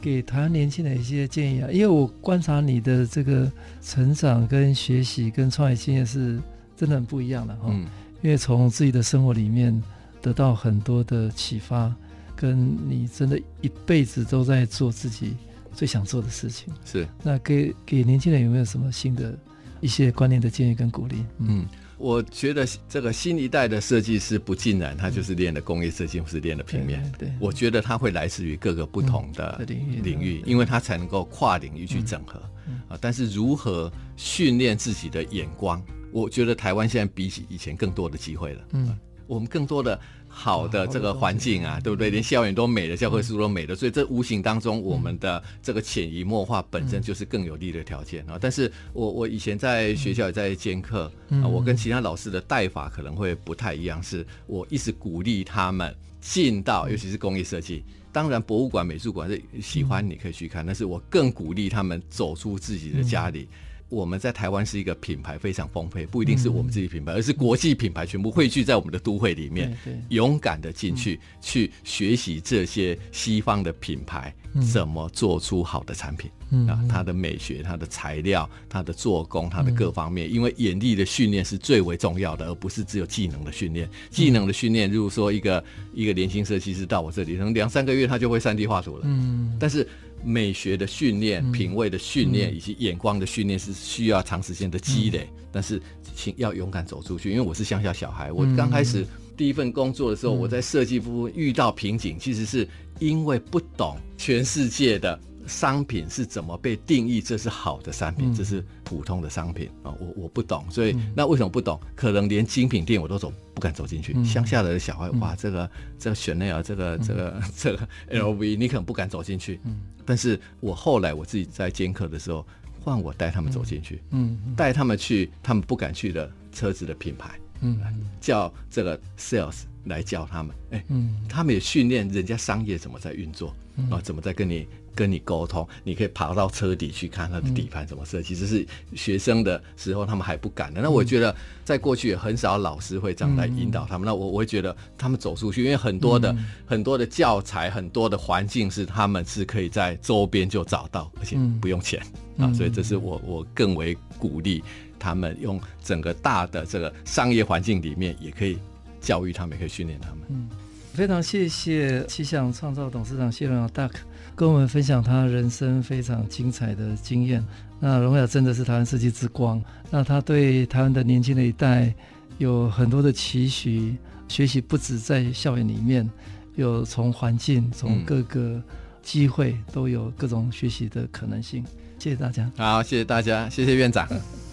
给台湾年轻人一些建议啊，因为我观察你的这个成长跟学习跟创业经验是真的很不一样的哈，嗯，因为从自己的生活里面得到很多的启发，跟你真的一辈子都在做自己。最想做的事情是，那给给年轻人有没有什么新的一些观念的建议跟鼓励？嗯，我觉得这个新一代的设计师不尽然他就是练的工业设计，或是练的平面。对，对，我觉得他会来自于各个不同的领域，领域，因为他才能够跨领域去整合。啊，但是如何训练自己的眼光？我觉得台湾现在比起以前更多的机会了。嗯，我们更多的。好的这个环境啊，对不对？连校园都美的，教科书都美的，所以这无形当中，我们的这个潜移默化本身就是更有利的条件啊。但是我我以前在学校也在兼课啊，我跟其他老师的带法可能会不太一样，是我一直鼓励他们进到，尤其是工业设计。当然，博物馆、美术馆是喜欢你可以去看，但是我更鼓励他们走出自己的家里。我们在台湾是一个品牌非常丰沛，不一定是我们自己品牌，而是国际品牌全部汇聚在我们的都会里面，勇敢的进去去学习这些西方的品牌怎么做出好的产品啊，它的美学、它的材料、它的做工、它的各方面，因为眼力的训练是最为重要的，而不是只有技能的训练。技能的训练，如果说一个一个年轻设计师到我这里，可能两三个月他就会三 D 画图了，嗯，但是。美学的训练、品味的训练以及眼光的训练是需要长时间的积累，但是请要勇敢走出去。因为我是乡下小孩，我刚开始第一份工作的时候，我在设计部遇到瓶颈，其实是因为不懂全世界的。商品是怎么被定义？这是好的商品，这是普通的商品啊！我我不懂，所以那为什么不懂？可能连精品店我都走不敢走进去。乡下的小孩，哇，这个这个选内尔，这个这个这个 LV，你可能不敢走进去。但是我后来我自己在兼课的时候，换我带他们走进去，嗯，带他们去他们不敢去的车子的品牌，嗯，叫这个 sales 来教他们，哎，嗯，他们也训练人家商业怎么在运作啊，怎么在跟你。跟你沟通，你可以爬到车底去看它的底盘怎么设计。这是学生的时候他们还不敢的。那我觉得在过去也很少老师会这样来引导他们。那我我会觉得他们走出去，因为很多的很多的教材，很多的环境是他们是可以在周边就找到，而且不用钱啊。所以这是我我更为鼓励他们用整个大的这个商业环境里面，也可以教育他们，也可以训练他们。嗯，非常谢谢气象创造董事长谢荣雅大哥。跟我们分享他人生非常精彩的经验。那荣雅真的是台湾设计之光。那他对台湾的年轻的一代有很多的期许，学习不止在校园里面，有从环境、从各个机会都有各种学习的可能性。谢谢大家。好，谢谢大家，谢谢院长。